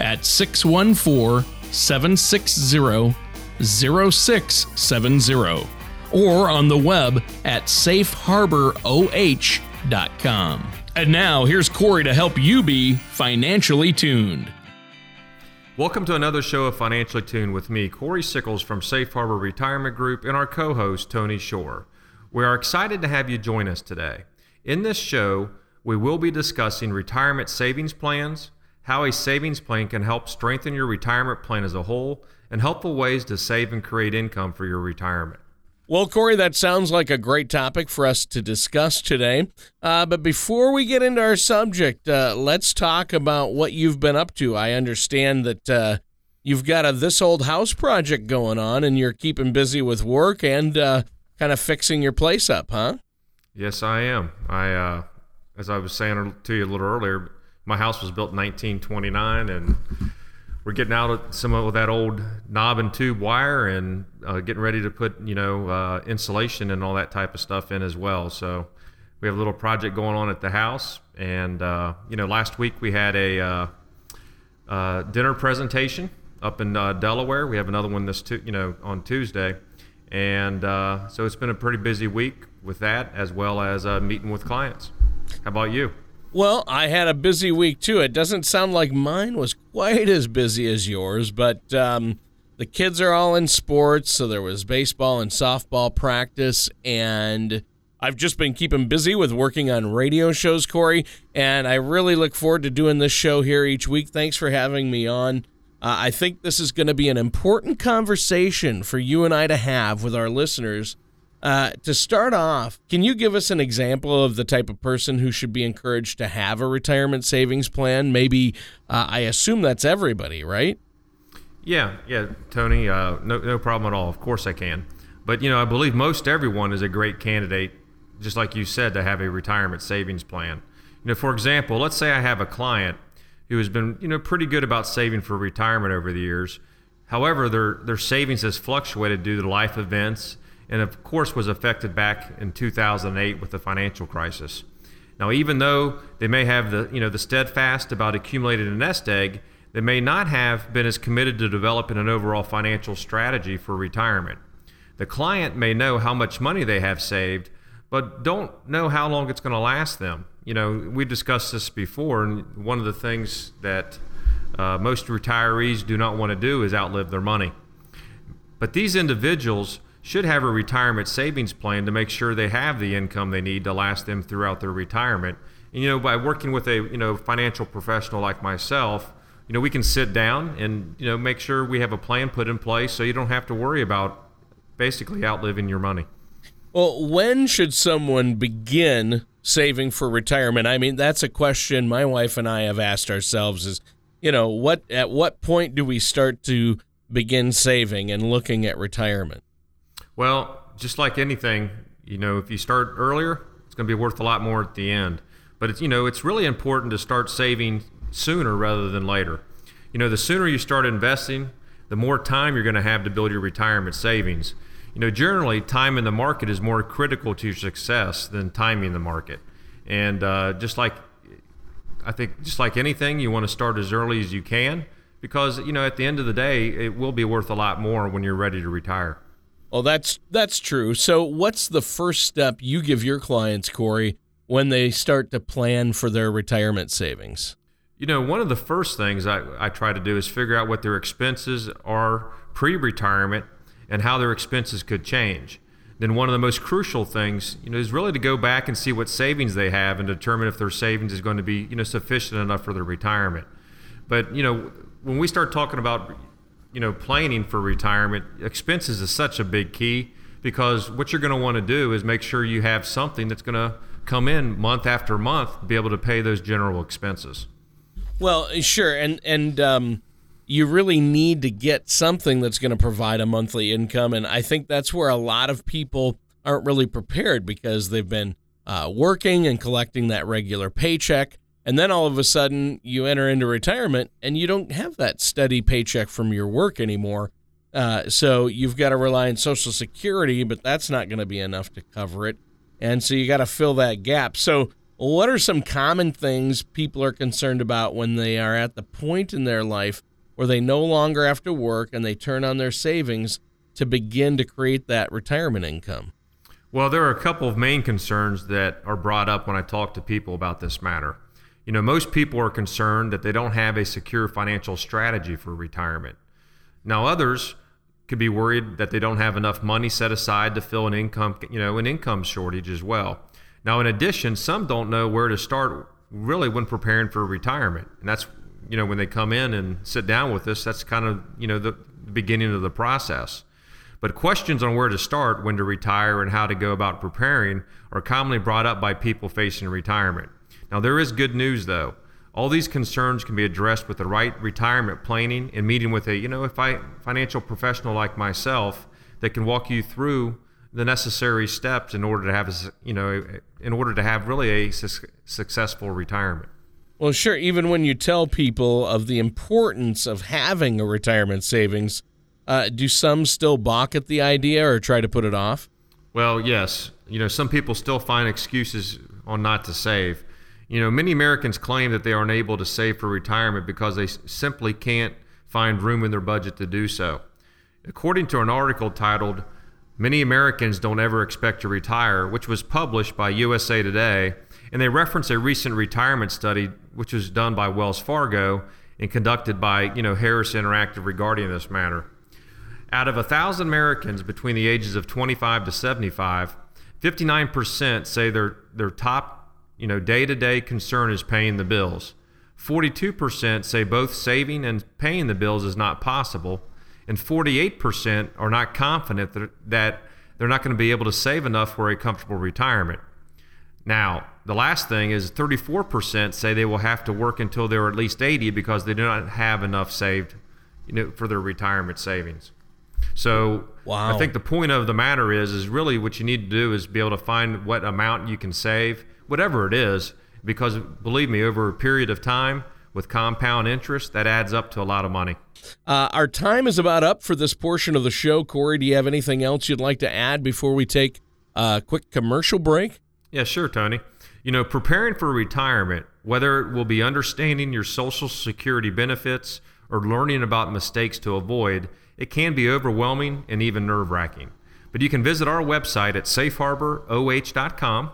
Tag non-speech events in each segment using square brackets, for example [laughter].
at 614 760 0670 or on the web at safeharboroh.com. And now, here's Corey to help you be financially tuned. Welcome to another show of Financially Tuned with me, Corey Sickles from Safe Harbor Retirement Group, and our co host, Tony Shore. We are excited to have you join us today. In this show, we will be discussing retirement savings plans, how a savings plan can help strengthen your retirement plan as a whole, and helpful ways to save and create income for your retirement. Well, Corey, that sounds like a great topic for us to discuss today. Uh, but before we get into our subject, uh, let's talk about what you've been up to. I understand that uh, you've got a This Old House project going on and you're keeping busy with work and uh, kind of fixing your place up, huh? Yes, I am. I, uh, as I was saying to you a little earlier, my house was built in 1929 and we're getting out of some of that old knob and tube wire and uh, getting ready to put you know uh, insulation and all that type of stuff in as well. So we have a little project going on at the house, and uh, you know last week we had a uh, uh, dinner presentation up in uh, Delaware. We have another one this tu- you know on Tuesday, and so it's been a pretty busy week with that as well as meeting with clients. How about you? Well, I had a busy week too. It doesn't sound like mine was quite as busy as yours, but um, the kids are all in sports, so there was baseball and softball practice, and I've just been keeping busy with working on radio shows, Corey, and I really look forward to doing this show here each week. Thanks for having me on. Uh, I think this is going to be an important conversation for you and I to have with our listeners uh, to start off, can you give us an example of the type of person who should be encouraged to have a retirement savings plan? Maybe uh, I assume that's everybody, right? Yeah, yeah, Tony. Uh, no, no problem at all. Of course I can. But you know, I believe most everyone is a great candidate, just like you said, to have a retirement savings plan. You know, for example, let's say I have a client who has been you know pretty good about saving for retirement over the years. However, their their savings has fluctuated due to life events and of course was affected back in 2008 with the financial crisis. Now, even though they may have the you know the steadfast about accumulating a nest egg, they may not have been as committed to developing an overall financial strategy for retirement. The client may know how much money they have saved, but don't know how long it's going to last them. You know, we discussed this before, and one of the things that uh, most retirees do not want to do is outlive their money. But these individuals should have a retirement savings plan to make sure they have the income they need to last them throughout their retirement. And, you know, by working with a you know financial professional like myself, you know, we can sit down and you know make sure we have a plan put in place so you don't have to worry about basically outliving your money. Well, when should someone begin saving for retirement? I mean, that's a question my wife and I have asked ourselves is, you know, what at what point do we start to begin saving and looking at retirement? Well, just like anything, you know, if you start earlier, it's going to be worth a lot more at the end. But it's, you know, it's really important to start saving sooner rather than later. You know, the sooner you start investing, the more time you're going to have to build your retirement savings. You know, generally, time in the market is more critical to your success than timing the market. And uh, just like, I think, just like anything, you want to start as early as you can because, you know, at the end of the day, it will be worth a lot more when you're ready to retire. Well, that's that's true. So, what's the first step you give your clients, Corey, when they start to plan for their retirement savings? You know, one of the first things I, I try to do is figure out what their expenses are pre retirement and how their expenses could change. then one of the most crucial things, you know, is really to go back and see what savings they have and determine if their savings is going to be, you know, sufficient enough for their retirement. But, you know, when we start talking about, you know, planning for retirement, expenses is such a big key because what you're going to want to do is make sure you have something that's going to come in month after month, to be able to pay those general expenses. Well, sure, and and um, you really need to get something that's going to provide a monthly income. And I think that's where a lot of people aren't really prepared because they've been uh, working and collecting that regular paycheck. And then all of a sudden you enter into retirement and you don't have that steady paycheck from your work anymore. Uh, so you've got to rely on Social Security, but that's not going to be enough to cover it. And so you got to fill that gap. So, what are some common things people are concerned about when they are at the point in their life where they no longer have to work and they turn on their savings to begin to create that retirement income? Well, there are a couple of main concerns that are brought up when I talk to people about this matter. You know, most people are concerned that they don't have a secure financial strategy for retirement. Now, others could be worried that they don't have enough money set aside to fill an income, you know, an income shortage as well. Now, in addition, some don't know where to start really when preparing for retirement. And that's you know, when they come in and sit down with us, that's kind of, you know, the beginning of the process. But questions on where to start, when to retire, and how to go about preparing are commonly brought up by people facing retirement. Now, there is good news though. All these concerns can be addressed with the right retirement planning and meeting with a, you know, a fi- financial professional like myself that can walk you through the necessary steps in order to have, a, you know, in order to have really a su- successful retirement. Well, sure. Even when you tell people of the importance of having a retirement savings, uh, do some still balk at the idea or try to put it off? Well, yes. You know, some people still find excuses on not to save. You know, many Americans claim that they are unable to save for retirement because they simply can't find room in their budget to do so. According to an article titled, Many Americans Don't Ever Expect to Retire, which was published by USA Today, and they reference a recent retirement study which was done by Wells Fargo and conducted by you know Harris Interactive regarding this matter. Out of a thousand Americans between the ages of 25 to 75, 59% say their their top you know day-to-day concern is paying the bills. 42% say both saving and paying the bills is not possible, and 48% are not confident that, that they're not going to be able to save enough for a comfortable retirement. Now, the last thing is 34% say they will have to work until they're at least 80 because they do not have enough saved you know, for their retirement savings. So wow. I think the point of the matter is is really what you need to do is be able to find what amount you can save, whatever it is, because believe me, over a period of time with compound interest, that adds up to a lot of money. Uh, our time is about up for this portion of the show. Corey, do you have anything else you'd like to add before we take a quick commercial break? Yeah, sure, Tony. You know, preparing for retirement, whether it will be understanding your Social Security benefits or learning about mistakes to avoid, it can be overwhelming and even nerve wracking. But you can visit our website at safeharboroh.com,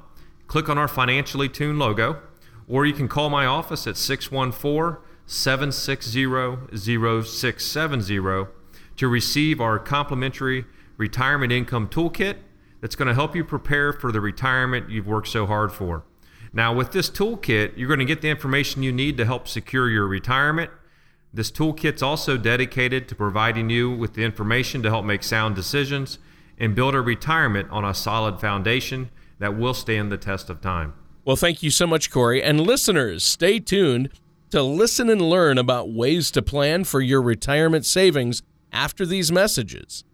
click on our financially tuned logo, or you can call my office at 614 760 0670 to receive our complimentary retirement income toolkit that's going to help you prepare for the retirement you've worked so hard for. Now, with this toolkit, you're going to get the information you need to help secure your retirement. This toolkit's also dedicated to providing you with the information to help make sound decisions and build a retirement on a solid foundation that will stand the test of time. Well, thank you so much, Corey. And listeners, stay tuned to listen and learn about ways to plan for your retirement savings after these messages.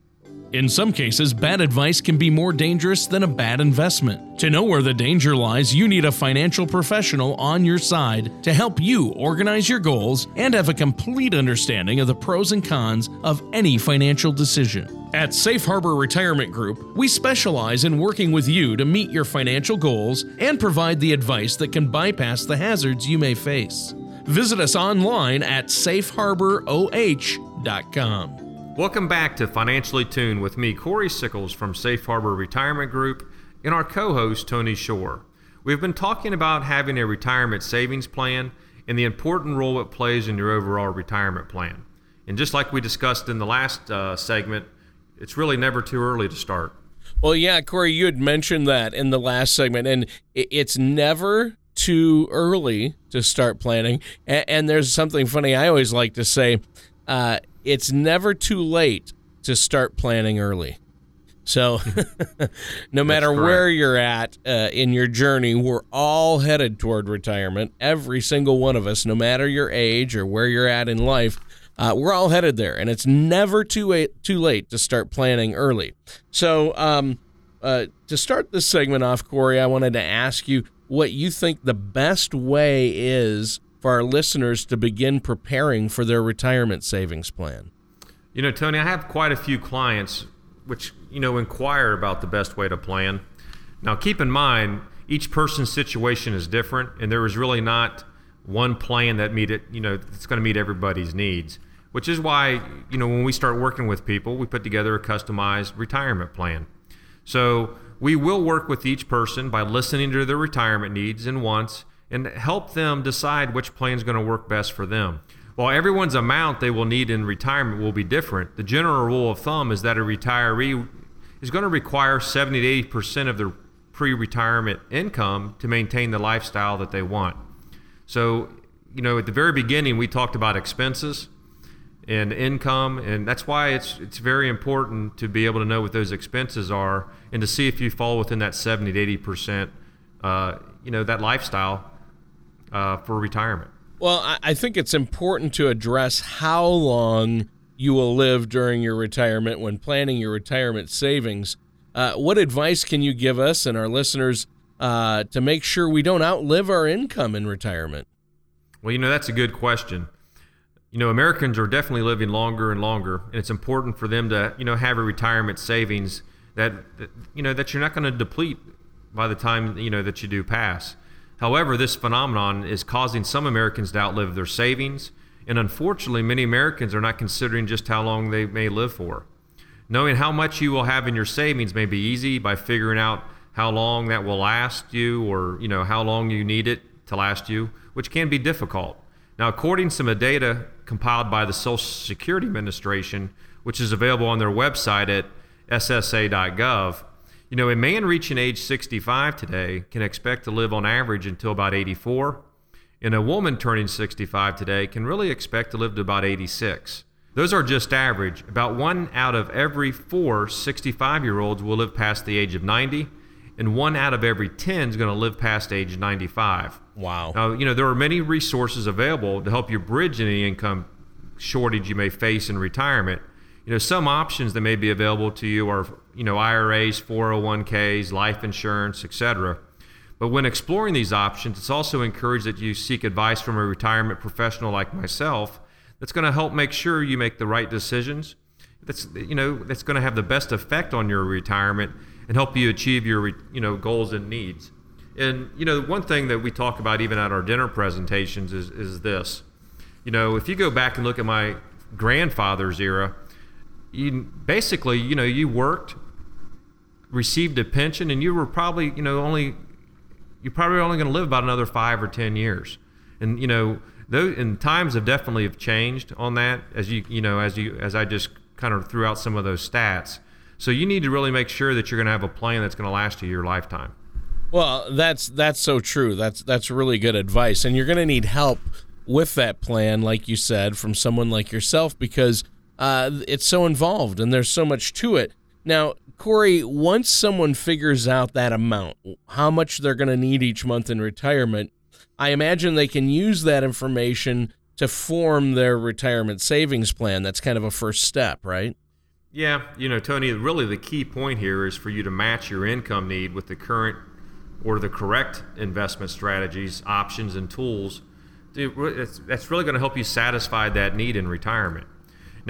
In some cases, bad advice can be more dangerous than a bad investment. To know where the danger lies, you need a financial professional on your side to help you organize your goals and have a complete understanding of the pros and cons of any financial decision. At Safe Harbor Retirement Group, we specialize in working with you to meet your financial goals and provide the advice that can bypass the hazards you may face. Visit us online at safeharboroh.com. Welcome back to Financially Tuned with me, Corey Sickles from Safe Harbor Retirement Group, and our co host, Tony Shore. We've been talking about having a retirement savings plan and the important role it plays in your overall retirement plan. And just like we discussed in the last uh, segment, it's really never too early to start. Well, yeah, Corey, you had mentioned that in the last segment, and it's never too early to start planning. And, there's something funny I always like to say uh, it's never too late to start planning early. So, [laughs] no matter where you're at uh, in your journey, we're all headed toward retirement. Every single one of us, no matter your age or where you're at in life, uh, we're all headed there, and it's never too late, too late to start planning early. So, um, uh, to start this segment off, Corey, I wanted to ask you what you think the best way is for our listeners to begin preparing for their retirement savings plan. You know, Tony, I have quite a few clients which you know inquire about the best way to plan. Now, keep in mind each person's situation is different, and there is really not one plan that meet it. You know, it's going to meet everybody's needs. Which is why you know when we start working with people, we put together a customized retirement plan. So we will work with each person by listening to their retirement needs and wants and help them decide which plan is going to work best for them. While everyone's amount they will need in retirement will be different, the general rule of thumb is that a retiree is going to require 70 to 80% of their pre retirement income to maintain the lifestyle that they want. So, you know, at the very beginning, we talked about expenses and income, and that's why it's, it's very important to be able to know what those expenses are and to see if you fall within that 70 to 80%, uh, you know, that lifestyle uh, for retirement. Well, I think it's important to address how long you will live during your retirement when planning your retirement savings. Uh, what advice can you give us and our listeners uh, to make sure we don't outlive our income in retirement? Well, you know, that's a good question. You know, Americans are definitely living longer and longer, and it's important for them to, you know, have a retirement savings that, that you know, that you're not going to deplete by the time, you know, that you do pass. However, this phenomenon is causing some Americans to outlive their savings, and unfortunately, many Americans are not considering just how long they may live for. Knowing how much you will have in your savings may be easy by figuring out how long that will last you or you know how long you need it to last you, which can be difficult. Now, according to some data compiled by the Social Security Administration, which is available on their website at ssa.gov, you know, a man reaching age 65 today can expect to live on average until about 84, and a woman turning 65 today can really expect to live to about 86. Those are just average. About one out of every four 65 year olds will live past the age of 90, and one out of every 10 is going to live past age 95. Wow. Now, you know, there are many resources available to help you bridge any income shortage you may face in retirement you know some options that may be available to you are you know IRAs, 401ks, life insurance, etc. But when exploring these options, it's also encouraged that you seek advice from a retirement professional like myself that's going to help make sure you make the right decisions. That's you know that's going to have the best effect on your retirement and help you achieve your you know goals and needs. And you know one thing that we talk about even at our dinner presentations is is this. You know, if you go back and look at my grandfather's era, you basically, you know, you worked, received a pension, and you were probably, you know, only you're probably only going to live about another five or ten years. And you know, those and times have definitely have changed on that as you you know as you as I just kind of threw out some of those stats. So you need to really make sure that you're going to have a plan that's going to last you your lifetime. Well, that's that's so true. That's that's really good advice, and you're going to need help with that plan, like you said, from someone like yourself, because uh, it's so involved and there's so much to it. Now, Corey, once someone figures out that amount, how much they're going to need each month in retirement, I imagine they can use that information to form their retirement savings plan. That's kind of a first step, right? Yeah, you know, Tony, really the key point here is for you to match your income need with the current or the correct investment strategies, options, and tools. That's really going to help you satisfy that need in retirement.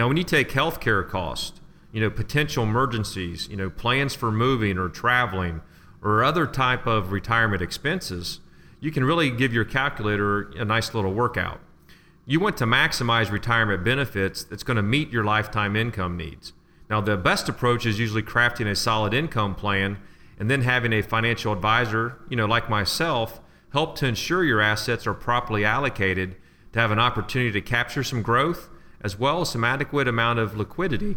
Now, when you take healthcare costs, you know, potential emergencies, you know, plans for moving or traveling, or other type of retirement expenses, you can really give your calculator a nice little workout. You want to maximize retirement benefits that's going to meet your lifetime income needs. Now, the best approach is usually crafting a solid income plan and then having a financial advisor, you know, like myself, help to ensure your assets are properly allocated to have an opportunity to capture some growth as well as some adequate amount of liquidity.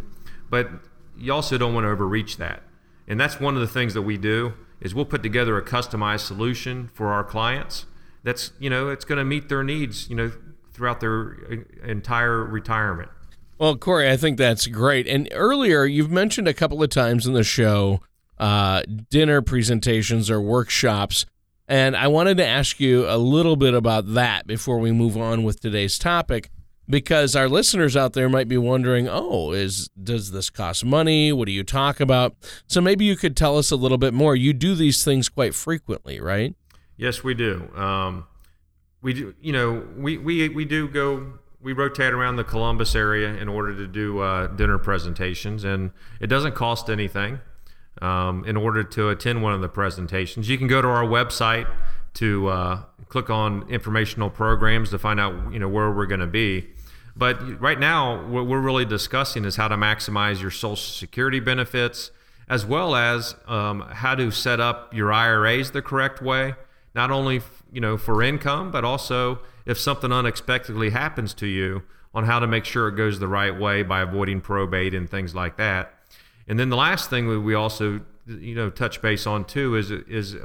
But you also don't want to overreach that. And that's one of the things that we do is we'll put together a customized solution for our clients that's, you know, it's going to meet their needs, you know, throughout their uh, entire retirement. Well, Corey, I think that's great. And earlier, you've mentioned a couple of times in the show uh, dinner presentations or workshops. And I wanted to ask you a little bit about that before we move on with today's topic because our listeners out there might be wondering, "Oh, is does this cost money? What do you talk about?" So maybe you could tell us a little bit more. You do these things quite frequently, right? Yes, we do. Um, we do. You know, we, we we do go. We rotate around the Columbus area in order to do uh, dinner presentations, and it doesn't cost anything um, in order to attend one of the presentations. You can go to our website to uh, click on informational programs to find out you know where we're going to be. But right now, what we're really discussing is how to maximize your Social Security benefits, as well as um, how to set up your IRAs the correct way, not only you know for income, but also if something unexpectedly happens to you, on how to make sure it goes the right way by avoiding probate and things like that. And then the last thing we also you know touch base on too is is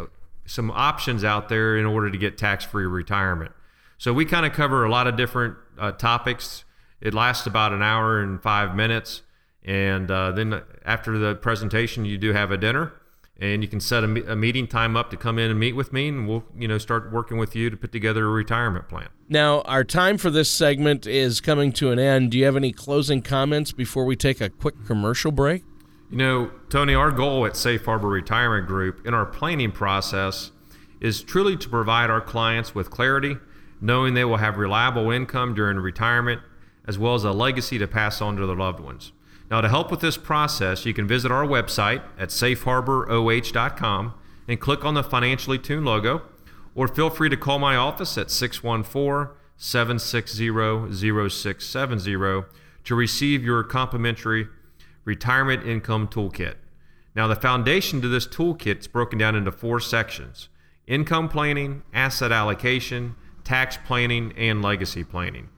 some options out there in order to get tax-free retirement. So we kind of cover a lot of different uh, topics. It lasts about an hour and five minutes, and uh, then after the presentation, you do have a dinner, and you can set a, a, meeting time up to come in and meet with me, and we'll you know start working with you to put together a retirement plan. Now, our time for this segment is coming to an end. Do you have any closing comments before we take a quick commercial break? You know, Tony, our goal at Safe Harbor Retirement Group in our planning process is truly to provide our clients with clarity, knowing they will have reliable income during retirement, as well as a legacy to pass on to their loved ones. Now, to help with this process, you can visit our website at safeharboroh.com and click on the Financially Tuned logo, or feel free to call my office at 614 760 0670 to receive your complimentary Retirement Income Toolkit. Now, the foundation to this toolkit is broken down into four sections income planning, asset allocation, tax planning, and legacy planning.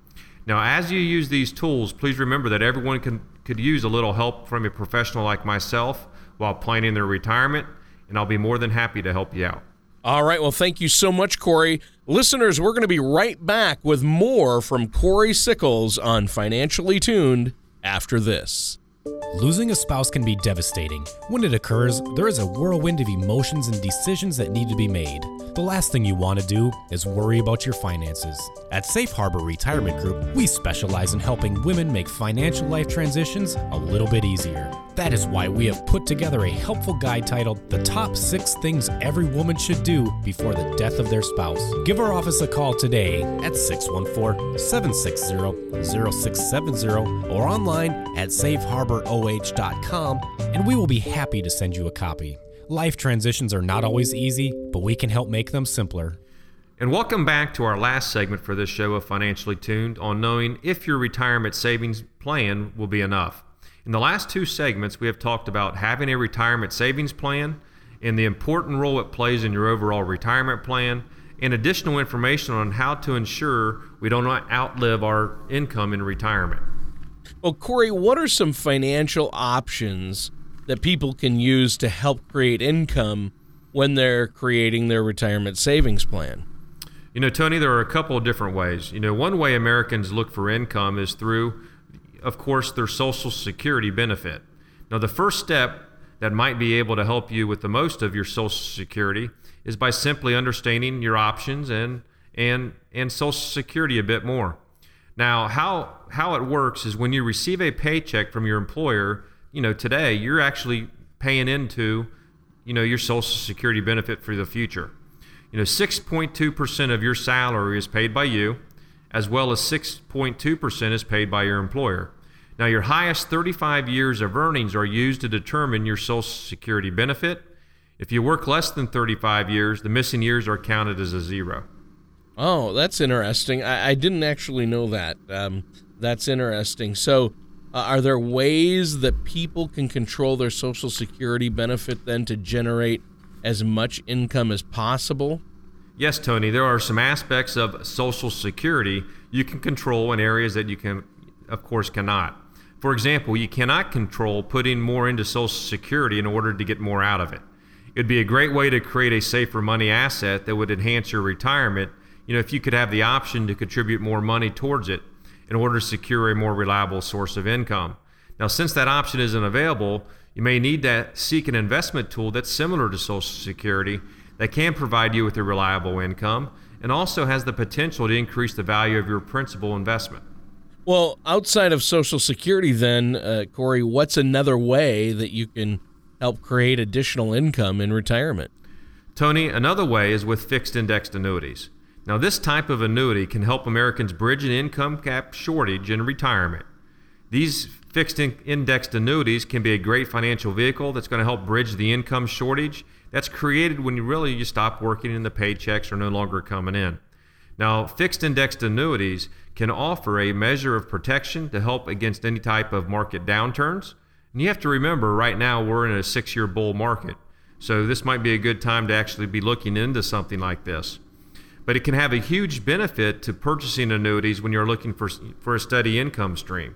Now, as you use these tools, please remember that everyone can, could use a little help from a professional like myself while planning their retirement, and I'll be more than happy to help you out. All right. Well, thank you so much, Corey. Listeners, we're going to be right back with more from Corey Sickles on Financially Tuned after this. Losing a spouse can be devastating. When it occurs, there is a whirlwind of emotions and decisions that need to be made. The last thing you want to do is worry about your finances. At Safe Harbor Retirement Group, we specialize in helping women make financial life transitions a little bit easier. That is why we have put together a helpful guide titled The Top 6 Things Every Woman Should Do Before the Death of Their Spouse. Give our office a call today at 614 760 0670 or online at safeharboroh.com and we will be happy to send you a copy. Life transitions are not always easy, but we can help make them simpler. And welcome back to our last segment for this show of Financially Tuned on knowing if your retirement savings plan will be enough. In the last two segments, we have talked about having a retirement savings plan and the important role it plays in your overall retirement plan, and additional information on how to ensure we don't outlive our income in retirement. Well, Corey, what are some financial options that people can use to help create income when they're creating their retirement savings plan? You know, Tony, there are a couple of different ways. You know, one way Americans look for income is through, of course, their Social Security benefit. Now, the first step that might be able to help you with the most of your Social Security is by simply understanding your options and and and Social Security a bit more. Now, how how it works is when you receive a paycheck from your employer, you know, today you're actually paying into, you know, your Social Security benefit for the future. You know, 6.2% of your salary is paid by you, as well as 6.2% is paid by your employer. Now, your highest 35 years of earnings are used to determine your Social Security benefit. If you work less than 35 years, the missing years are counted as a zero. Oh, that's interesting. I, I didn't actually know that. Um, that's interesting. So, uh, are there ways that people can control their Social Security benefit then to generate as much income as possible? Yes, Tony, there are some aspects of Social Security you can control in areas that you can, of course, cannot. For example, you cannot control putting more into Social Security in order to get more out of it. It would be a great way to create a safer money asset that would enhance your retirement. You know, if you could have the option to contribute more money towards it in order to secure a more reliable source of income. Now, since that option isn't available, you may need to seek an investment tool that's similar to Social Security that can provide you with a reliable income and also has the potential to increase the value of your principal investment. Well, outside of Social Security, then, uh, Corey, what's another way that you can help create additional income in retirement? Tony, another way is with fixed indexed annuities. Now, this type of annuity can help Americans bridge an income gap shortage in retirement. These fixed in- indexed annuities can be a great financial vehicle that's going to help bridge the income shortage that's created when you really you stop working and the paychecks are no longer coming in. Now, fixed indexed annuities can offer a measure of protection to help against any type of market downturns. And you have to remember right now we're in a 6-year bull market. So this might be a good time to actually be looking into something like this. But it can have a huge benefit to purchasing annuities when you're looking for for a steady income stream.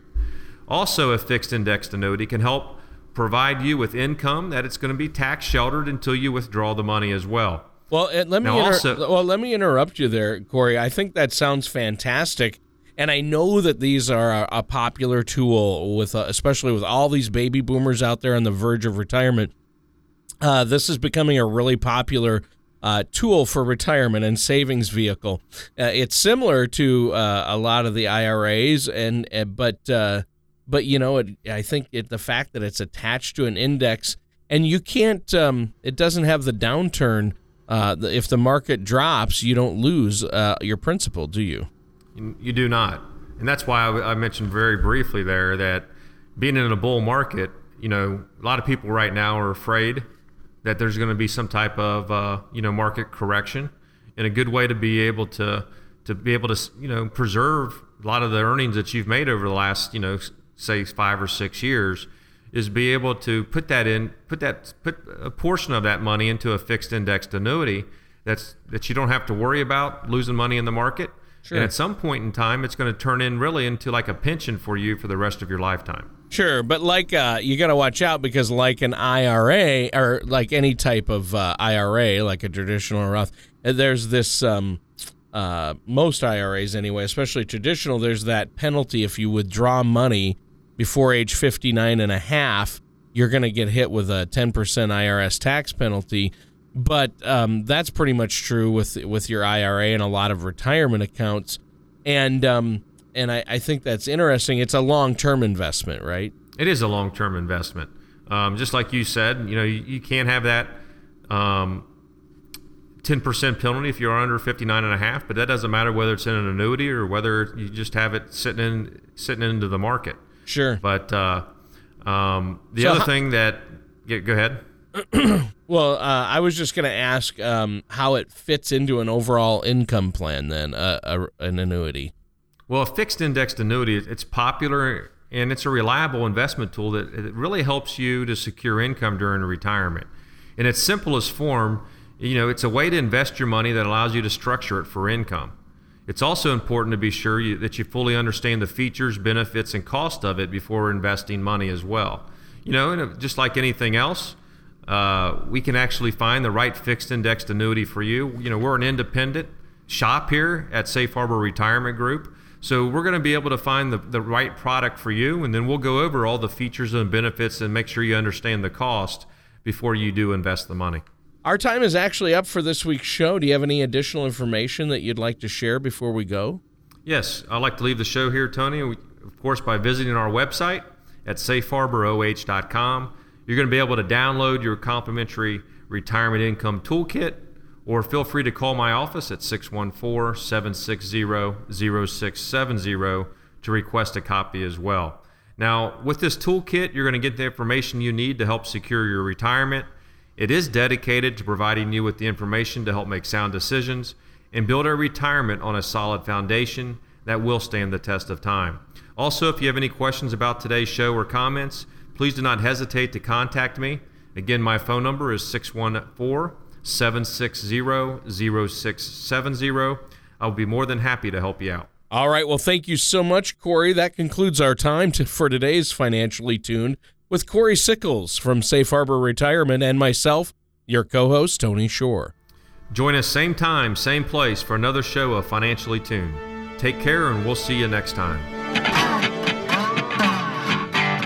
Also, a fixed indexed annuity can help provide you with income that it's going to be tax sheltered until you withdraw the money as well. Well, let me inter- also, well let me interrupt you there, Corey. I think that sounds fantastic, and I know that these are a, a popular tool with, uh, especially with all these baby boomers out there on the verge of retirement. Uh, this is becoming a really popular uh, tool for retirement and savings vehicle. Uh, it's similar to uh, a lot of the IRAs, and uh, but but you know, it, I think it, the fact that it's attached to an index and you can't, um, it doesn't have the downturn. Uh, if the market drops, you don't lose uh, your principal, do you? You do not, and that's why I, I mentioned very briefly there that being in a bull market, you know, a lot of people right now are afraid that there's going to be some type of uh, you know market correction, and a good way to be able to to be able to you know preserve a lot of the earnings that you've made over the last you know say five or six years is be able to put that in put that put a portion of that money into a fixed indexed annuity that's that you don't have to worry about losing money in the market. Sure. and at some point in time it's going to turn in really into like a pension for you for the rest of your lifetime Sure, but like uh, you got to watch out because like an IRA or like any type of uh, IRA, like a traditional or Roth, uh, there's this um, uh, most IRAs anyway, especially traditional. There's that penalty if you withdraw money before age 59 and a half, you're going to get hit with a 10% IRS tax penalty. But um, that's pretty much true with with your IRA and a lot of retirement accounts. And um, and I, I think that's interesting. It's a long term investment, right? It is a long term investment. Um, just like you said, you know, you, you can't have that um, 10% penalty if you're under 59 and a half, but that doesn't matter whether it's in an annuity or whether you just have it sitting in sitting into the market. Sure. But uh, um, the so other how, thing that, yeah, go ahead. [clears throat] well, uh, I was just going to ask um, how it fits into an overall income plan, then, uh, a, an annuity. Well, a fixed indexed annuity, it's popular and it's a reliable investment tool that it really helps you to secure income during retirement. In its simplest form, you know, it's a way to invest your money that allows you to structure it for income. It's also important to be sure you, that you fully understand the features, benefits, and cost of it before investing money as well. You know, and just like anything else, uh, we can actually find the right fixed indexed annuity for you. You know, we're an independent shop here at Safe Harbor Retirement Group. So we're going to be able to find the, the right product for you, and then we'll go over all the features and benefits and make sure you understand the cost before you do invest the money. Our time is actually up for this week's show. Do you have any additional information that you'd like to share before we go? Yes, I'd like to leave the show here, Tony, of course, by visiting our website at safeharboroh.com. You're going to be able to download your complimentary retirement income toolkit, or feel free to call my office at 614 760 0670 to request a copy as well. Now, with this toolkit, you're going to get the information you need to help secure your retirement it is dedicated to providing you with the information to help make sound decisions and build a retirement on a solid foundation that will stand the test of time. Also, if you have any questions about today's show or comments, please do not hesitate to contact me. Again, my phone number is 614 760 0670. I'll be more than happy to help you out. All right. Well, thank you so much, Corey. That concludes our time to, for today's Financially Tuned with Corey Sickles from Safe Harbor Retirement and myself, your co host, Tony Shore. Join us same time, same place for another show of Financially Tuned. Take care, and we'll see you next time.